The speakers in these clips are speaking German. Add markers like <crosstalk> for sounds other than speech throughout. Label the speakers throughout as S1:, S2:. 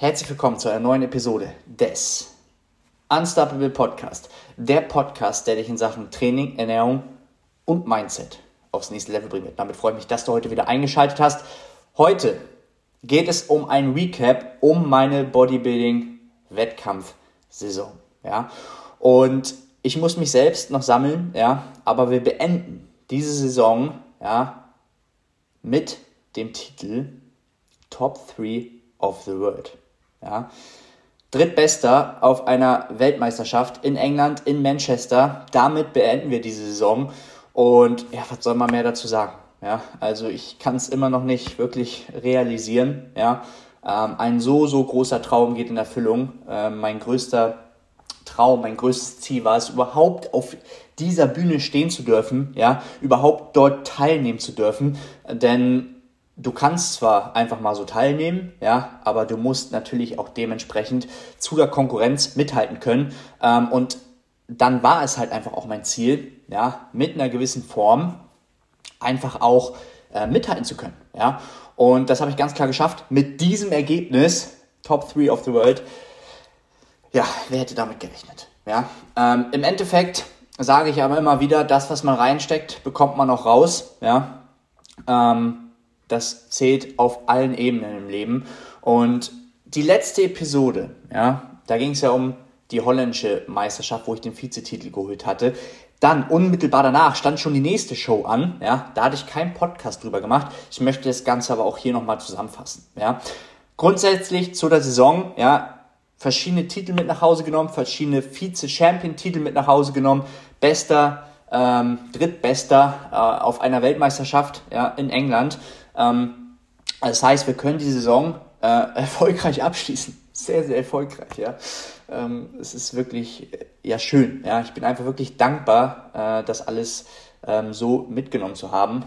S1: Herzlich willkommen zu einer neuen Episode des Unstoppable Podcast. Der Podcast, der dich in Sachen Training, Ernährung und Mindset aufs nächste Level wird. Damit freue ich mich, dass du heute wieder eingeschaltet hast. Heute geht es um ein Recap um meine Bodybuilding-Wettkampfsaison. Ja? Und ich muss mich selbst noch sammeln, ja, aber wir beenden diese Saison ja, mit dem Titel Top 3 of the World. Ja. Drittbester auf einer Weltmeisterschaft in England, in Manchester. Damit beenden wir diese Saison. Und ja, was soll man mehr dazu sagen? Ja, also ich kann es immer noch nicht wirklich realisieren. Ja, ähm, ein so, so großer Traum geht in Erfüllung. Ähm, mein größter Traum, mein größtes Ziel war es, überhaupt auf dieser Bühne stehen zu dürfen, ja, überhaupt dort teilnehmen zu dürfen. Denn du kannst zwar einfach mal so teilnehmen, ja, aber du musst natürlich auch dementsprechend zu der Konkurrenz mithalten können. Ähm, und dann war es halt einfach auch mein Ziel, ja, mit einer gewissen Form einfach auch äh, mithalten zu können, ja. Und das habe ich ganz klar geschafft. Mit diesem Ergebnis, Top 3 of the World, ja, wer hätte damit gerechnet, ja. Ähm, Im Endeffekt sage ich aber immer wieder, das, was man reinsteckt, bekommt man auch raus, ja. Ähm, das zählt auf allen Ebenen im Leben. Und die letzte Episode, ja, da ging es ja um die holländische Meisterschaft, wo ich den Vizetitel geholt hatte. Dann unmittelbar danach stand schon die nächste Show an. Ja, da hatte ich keinen Podcast drüber gemacht. Ich möchte das Ganze aber auch hier nochmal zusammenfassen. Ja, grundsätzlich zu der Saison, ja, verschiedene Titel mit nach Hause genommen, verschiedene Vize-Champion-Titel mit nach Hause genommen, bester, ähm, drittbester äh, auf einer Weltmeisterschaft ja, in England. Ähm, das heißt, wir können die Saison äh, <laughs> erfolgreich abschließen. Sehr, sehr erfolgreich, ja. Ähm, es ist wirklich ja schön. Ja, ich bin einfach wirklich dankbar, äh, das alles ähm, so mitgenommen zu haben.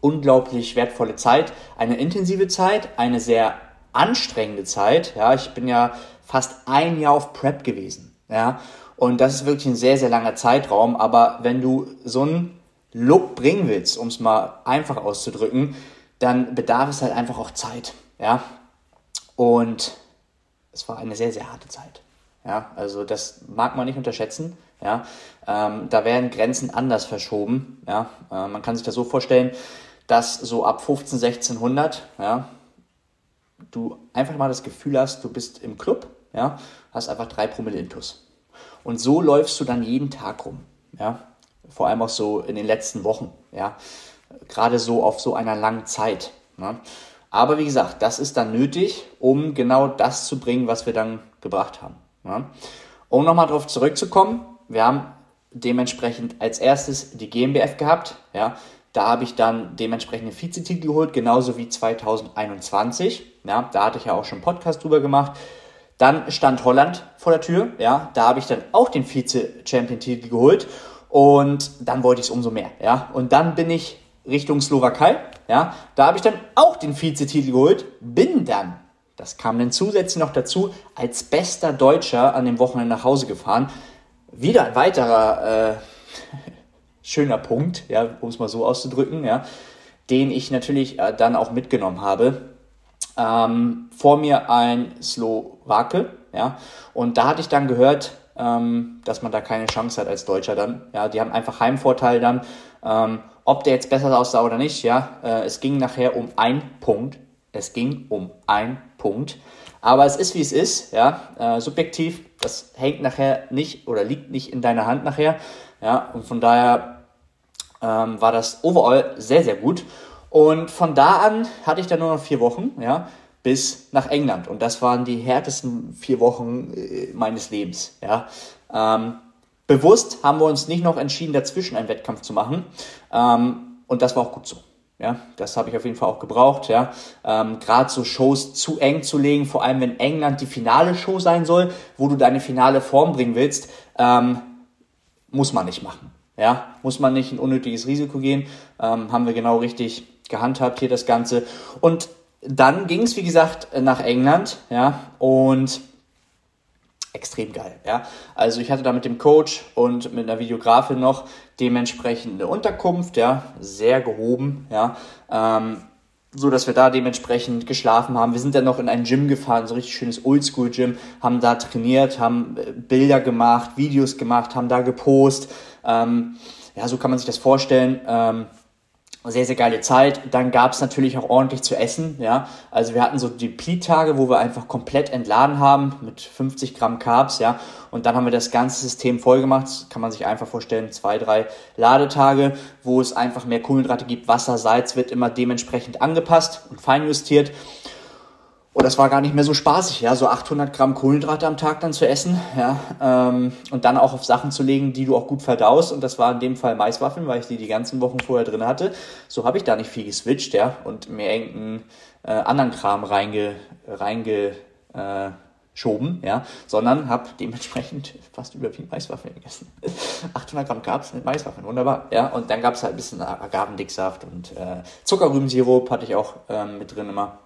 S1: Unglaublich wertvolle Zeit, eine intensive Zeit, eine sehr anstrengende Zeit. Ja, ich bin ja fast ein Jahr auf Prep gewesen. Ja, und das ist wirklich ein sehr, sehr langer Zeitraum. Aber wenn du so ein Look bringen willst, um es mal einfach auszudrücken, dann bedarf es halt einfach auch Zeit. Ja? Und es war eine sehr, sehr harte Zeit. Ja? Also das mag man nicht unterschätzen. Ja? Ähm, da werden Grenzen anders verschoben. Ja? Äh, man kann sich das so vorstellen, dass so ab 15, 1600 ja, du einfach mal das Gefühl hast, du bist im Club, ja, hast einfach drei Promille Intus. Und so läufst du dann jeden Tag rum. Ja? Vor allem auch so in den letzten Wochen, ja, gerade so auf so einer langen Zeit. Ne? Aber wie gesagt, das ist dann nötig, um genau das zu bringen, was wir dann gebracht haben. Ne? Um nochmal darauf zurückzukommen, wir haben dementsprechend als erstes die GmbF gehabt, ja, da habe ich dann dementsprechend den Vizetitel geholt, genauso wie 2021. Ja, da hatte ich ja auch schon einen Podcast drüber gemacht. Dann stand Holland vor der Tür. Ja, da habe ich dann auch den Vize-Champion-Titel geholt. Und dann wollte ich es umso mehr. Ja? Und dann bin ich Richtung Slowakei. Ja? Da habe ich dann auch den Vizetitel geholt. Bin dann, das kam dann zusätzlich noch dazu, als bester Deutscher an dem Wochenende nach Hause gefahren. Wieder ein weiterer äh, <laughs> schöner Punkt, ja, um es mal so auszudrücken, ja, den ich natürlich äh, dann auch mitgenommen habe. Ähm, vor mir ein Slowake, ja, und da hatte ich dann gehört, ähm, dass man da keine Chance hat als Deutscher dann. Ja, die haben einfach Heimvorteil dann. Ähm, ob der jetzt besser aussah oder nicht, ja, äh, es ging nachher um ein Punkt. Es ging um ein Punkt. Aber es ist wie es ist, ja, äh, subjektiv. Das hängt nachher nicht oder liegt nicht in deiner Hand nachher. Ja, und von daher ähm, war das overall sehr, sehr gut. Und von da an hatte ich dann nur noch vier Wochen, ja, bis nach England. Und das waren die härtesten vier Wochen äh, meines Lebens. Ja. Ähm, bewusst haben wir uns nicht noch entschieden, dazwischen einen Wettkampf zu machen. Ähm, und das war auch gut so. Ja, das habe ich auf jeden Fall auch gebraucht. Ja, ähm, gerade so Shows zu eng zu legen, vor allem wenn England die finale Show sein soll, wo du deine finale Form bringen willst, ähm, muss man nicht machen. Ja, muss man nicht ein unnötiges Risiko gehen. Ähm, haben wir genau richtig gehandhabt hier das Ganze. Und dann ging es, wie gesagt, nach England, ja, und extrem geil, ja. Also ich hatte da mit dem Coach und mit einer Videografin noch dementsprechend eine Unterkunft, ja, sehr gehoben, ja. Ähm, so dass wir da dementsprechend geschlafen haben. Wir sind dann noch in ein Gym gefahren, so richtig schönes Oldschool-Gym, haben da trainiert, haben äh, Bilder gemacht, Videos gemacht, haben da gepostet. Ähm, ja, so kann man sich das vorstellen. Ähm, sehr, sehr geile Zeit. Dann gab es natürlich auch ordentlich zu essen. Ja, also wir hatten so die Deplete-Tage, wo wir einfach komplett entladen haben mit 50 Gramm Carbs. Ja, und dann haben wir das ganze System voll gemacht. Das kann man sich einfach vorstellen, zwei, drei Ladetage, wo es einfach mehr Kohlenhydrate gibt. Wasser, Salz wird immer dementsprechend angepasst und feinjustiert. Und das war gar nicht mehr so spaßig, ja, so 800 Gramm Kohlenhydrate am Tag dann zu essen, ja, ähm, und dann auch auf Sachen zu legen, die du auch gut verdaust. Und das war in dem Fall Maiswaffeln, weil ich die die ganzen Wochen vorher drin hatte. So habe ich da nicht viel geswitcht, ja, und mir irgendeinen äh, anderen Kram reinge, reinge äh, schoben, ja, sondern habe dementsprechend <laughs> fast überwiegend Maiswaffeln gegessen. <laughs> 800 Gramm Carbs mit Maiswaffeln, wunderbar, ja, und dann gab es halt ein bisschen Agavendicksaft und äh, Zuckerrübensirup hatte ich auch ähm, mit drin immer.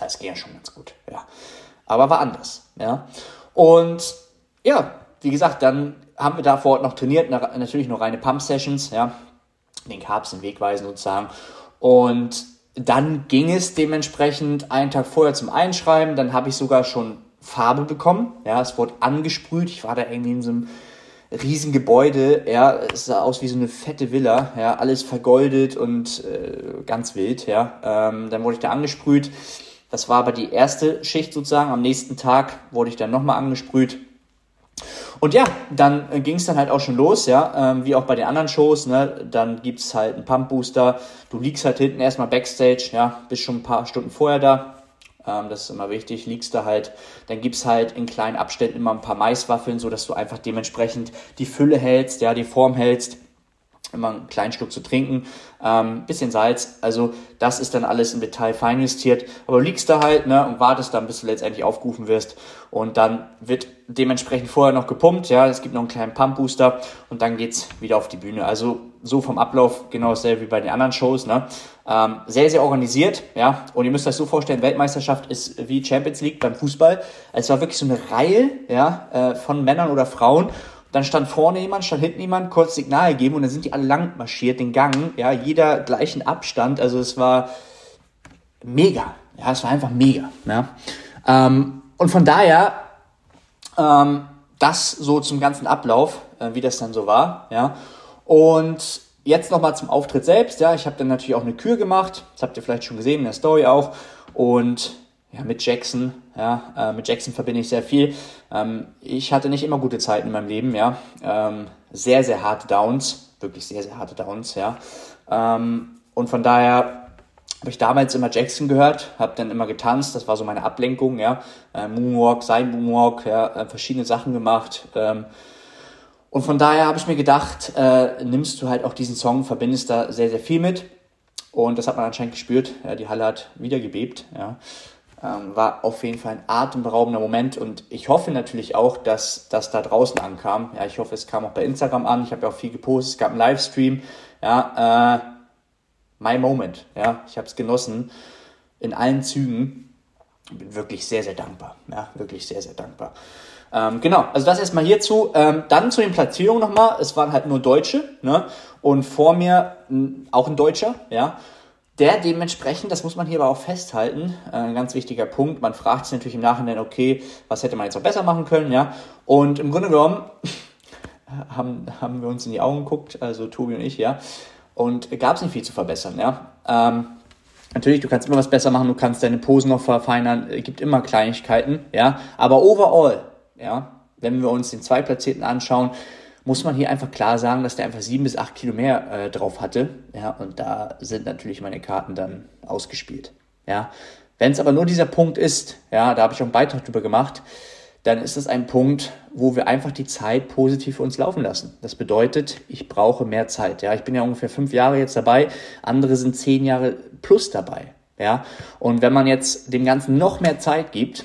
S1: Das ging ja schon ganz gut, ja. Aber war anders, ja. Und ja, wie gesagt, dann haben wir da vor Ort noch trainiert, natürlich nur reine Pump-Sessions, ja. Den Carbs den Weg weisen sozusagen. Und dann ging es dementsprechend einen Tag vorher zum Einschreiben. Dann habe ich sogar schon Farbe bekommen. Ja, es wurde angesprüht. Ich war da irgendwie in so einem riesen Gebäude. Ja, es sah aus wie so eine fette Villa. Ja, alles vergoldet und äh, ganz wild. Ja, ähm, dann wurde ich da angesprüht. Das war aber die erste Schicht sozusagen. Am nächsten Tag wurde ich dann nochmal angesprüht. Und ja, dann ging es dann halt auch schon los, ja, ähm, wie auch bei den anderen Shows, ne, dann gibt es halt einen Pump Booster, du liegst halt hinten erstmal Backstage, ja, bist schon ein paar Stunden vorher da, ähm, das ist immer wichtig, liegst da halt, dann gibt es halt in kleinen Abständen immer ein paar Maiswaffeln, sodass du einfach dementsprechend die Fülle hältst, ja, die Form hältst, immer einen kleinen Schluck zu trinken, ähm, bisschen Salz, also das ist dann alles im Detail fein justiert, aber du liegst da halt ne, und wartest dann, bis du letztendlich aufgerufen wirst. Und dann wird dementsprechend vorher noch gepumpt, ja, es gibt noch einen kleinen Pump-Booster und dann geht's wieder auf die Bühne, also so vom Ablauf genau dasselbe wie bei den anderen Shows, ne, ähm, sehr, sehr organisiert, ja, und ihr müsst euch so vorstellen, Weltmeisterschaft ist wie Champions League beim Fußball, es war wirklich so eine Reihe, ja, äh, von Männern oder Frauen dann stand vorne jemand, stand hinten jemand, kurz Signal gegeben und dann sind die alle lang marschiert, den Gang, ja, jeder gleichen Abstand. Also es war mega. Ja, es war einfach mega. Ja. Ähm, und von daher, ähm, das so zum ganzen Ablauf, äh, wie das dann so war. Ja. Und jetzt nochmal zum Auftritt selbst. Ja, ich habe dann natürlich auch eine Kür gemacht. Das habt ihr vielleicht schon gesehen in der Story auch. Und ja, mit Jackson, ja, äh, mit Jackson verbinde ich sehr viel. Ähm, ich hatte nicht immer gute Zeiten in meinem Leben, ja. Ähm, sehr, sehr harte Downs, wirklich sehr, sehr harte Downs, ja. Ähm, und von daher habe ich damals immer Jackson gehört, habe dann immer getanzt, das war so meine Ablenkung, ja. Äh, Moonwalk, sein Moonwalk, ja, äh, verschiedene Sachen gemacht. Ähm, und von daher habe ich mir gedacht, äh, nimmst du halt auch diesen Song, verbindest da sehr, sehr viel mit. Und das hat man anscheinend gespürt. Ja, die Halle hat wieder gebebt. Ja. Ähm, war auf jeden Fall ein atemberaubender Moment und ich hoffe natürlich auch, dass das da draußen ankam. Ja, ich hoffe, es kam auch bei Instagram an. Ich habe ja auch viel gepostet, es gab einen Livestream. Ja, äh, my moment. Ja, ich habe es genossen in allen Zügen. Bin wirklich sehr, sehr dankbar. Ja, wirklich sehr, sehr dankbar. Ähm, genau, also das erstmal hierzu. Ähm, dann zu den Platzierungen nochmal. Es waren halt nur Deutsche, ne? Und vor mir auch ein Deutscher, ja der dementsprechend, das muss man hier aber auch festhalten, äh, ein ganz wichtiger Punkt, man fragt sich natürlich im Nachhinein, okay, was hätte man jetzt noch besser machen können, ja, und im Grunde genommen <laughs> haben, haben wir uns in die Augen geguckt, also Tobi und ich, ja, und gab es nicht viel zu verbessern, ja, ähm, Natürlich, du kannst immer was besser machen, du kannst deine Posen noch verfeinern, es gibt immer Kleinigkeiten, ja, aber overall, ja, wenn wir uns den Zweitplatzierten anschauen, muss man hier einfach klar sagen, dass der einfach sieben bis acht Kilo mehr äh, drauf hatte. Ja, und da sind natürlich meine Karten dann ausgespielt. Ja, wenn es aber nur dieser Punkt ist, ja, da habe ich auch einen Beitrag drüber gemacht, dann ist es ein Punkt, wo wir einfach die Zeit positiv für uns laufen lassen. Das bedeutet, ich brauche mehr Zeit. Ja, ich bin ja ungefähr fünf Jahre jetzt dabei, andere sind zehn Jahre plus dabei. Ja, und wenn man jetzt dem Ganzen noch mehr Zeit gibt,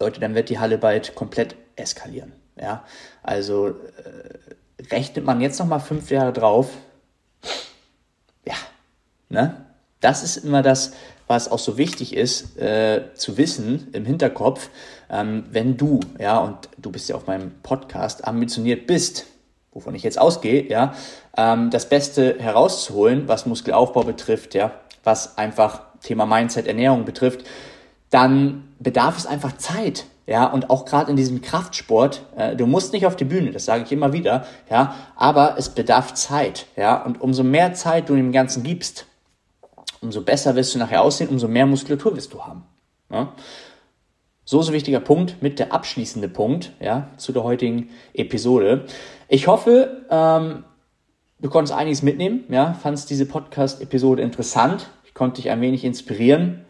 S1: Leute, dann wird die Halle bald komplett eskalieren. Ja, also äh, rechnet man jetzt noch mal fünf Jahre drauf, ja, ne? Das ist immer das, was auch so wichtig ist äh, zu wissen im Hinterkopf, ähm, wenn du, ja, und du bist ja auf meinem Podcast ambitioniert bist, wovon ich jetzt ausgehe, ja, ähm, das Beste herauszuholen, was Muskelaufbau betrifft, ja, was einfach Thema Mindset, Ernährung betrifft, dann bedarf es einfach Zeit. Ja, und auch gerade in diesem Kraftsport, äh, du musst nicht auf die Bühne, das sage ich immer wieder, ja, aber es bedarf Zeit, ja, und umso mehr Zeit du dem Ganzen gibst, umso besser wirst du nachher aussehen, umso mehr Muskulatur wirst du haben. Ja? So, so wichtiger Punkt mit der abschließende Punkt, ja, zu der heutigen Episode. Ich hoffe, ähm, du konntest einiges mitnehmen, ja, fandest diese Podcast-Episode interessant. Ich konnte dich ein wenig inspirieren,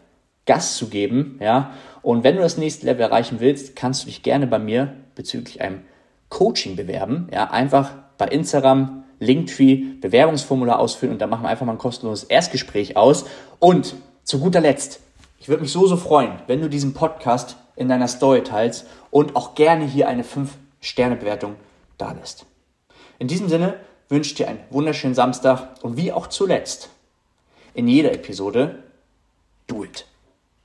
S1: Gas zu geben, ja. Und wenn du das nächste Level erreichen willst, kannst du dich gerne bei mir bezüglich einem Coaching bewerben, ja. Einfach bei Instagram, Linktree, Bewerbungsformular ausfüllen und dann machen wir einfach mal ein kostenloses Erstgespräch aus. Und zu guter Letzt, ich würde mich so, so freuen, wenn du diesen Podcast in deiner Story teilst und auch gerne hier eine 5-Sterne-Bewertung da lässt. In diesem Sinne wünsche ich dir einen wunderschönen Samstag und wie auch zuletzt in jeder Episode, do it.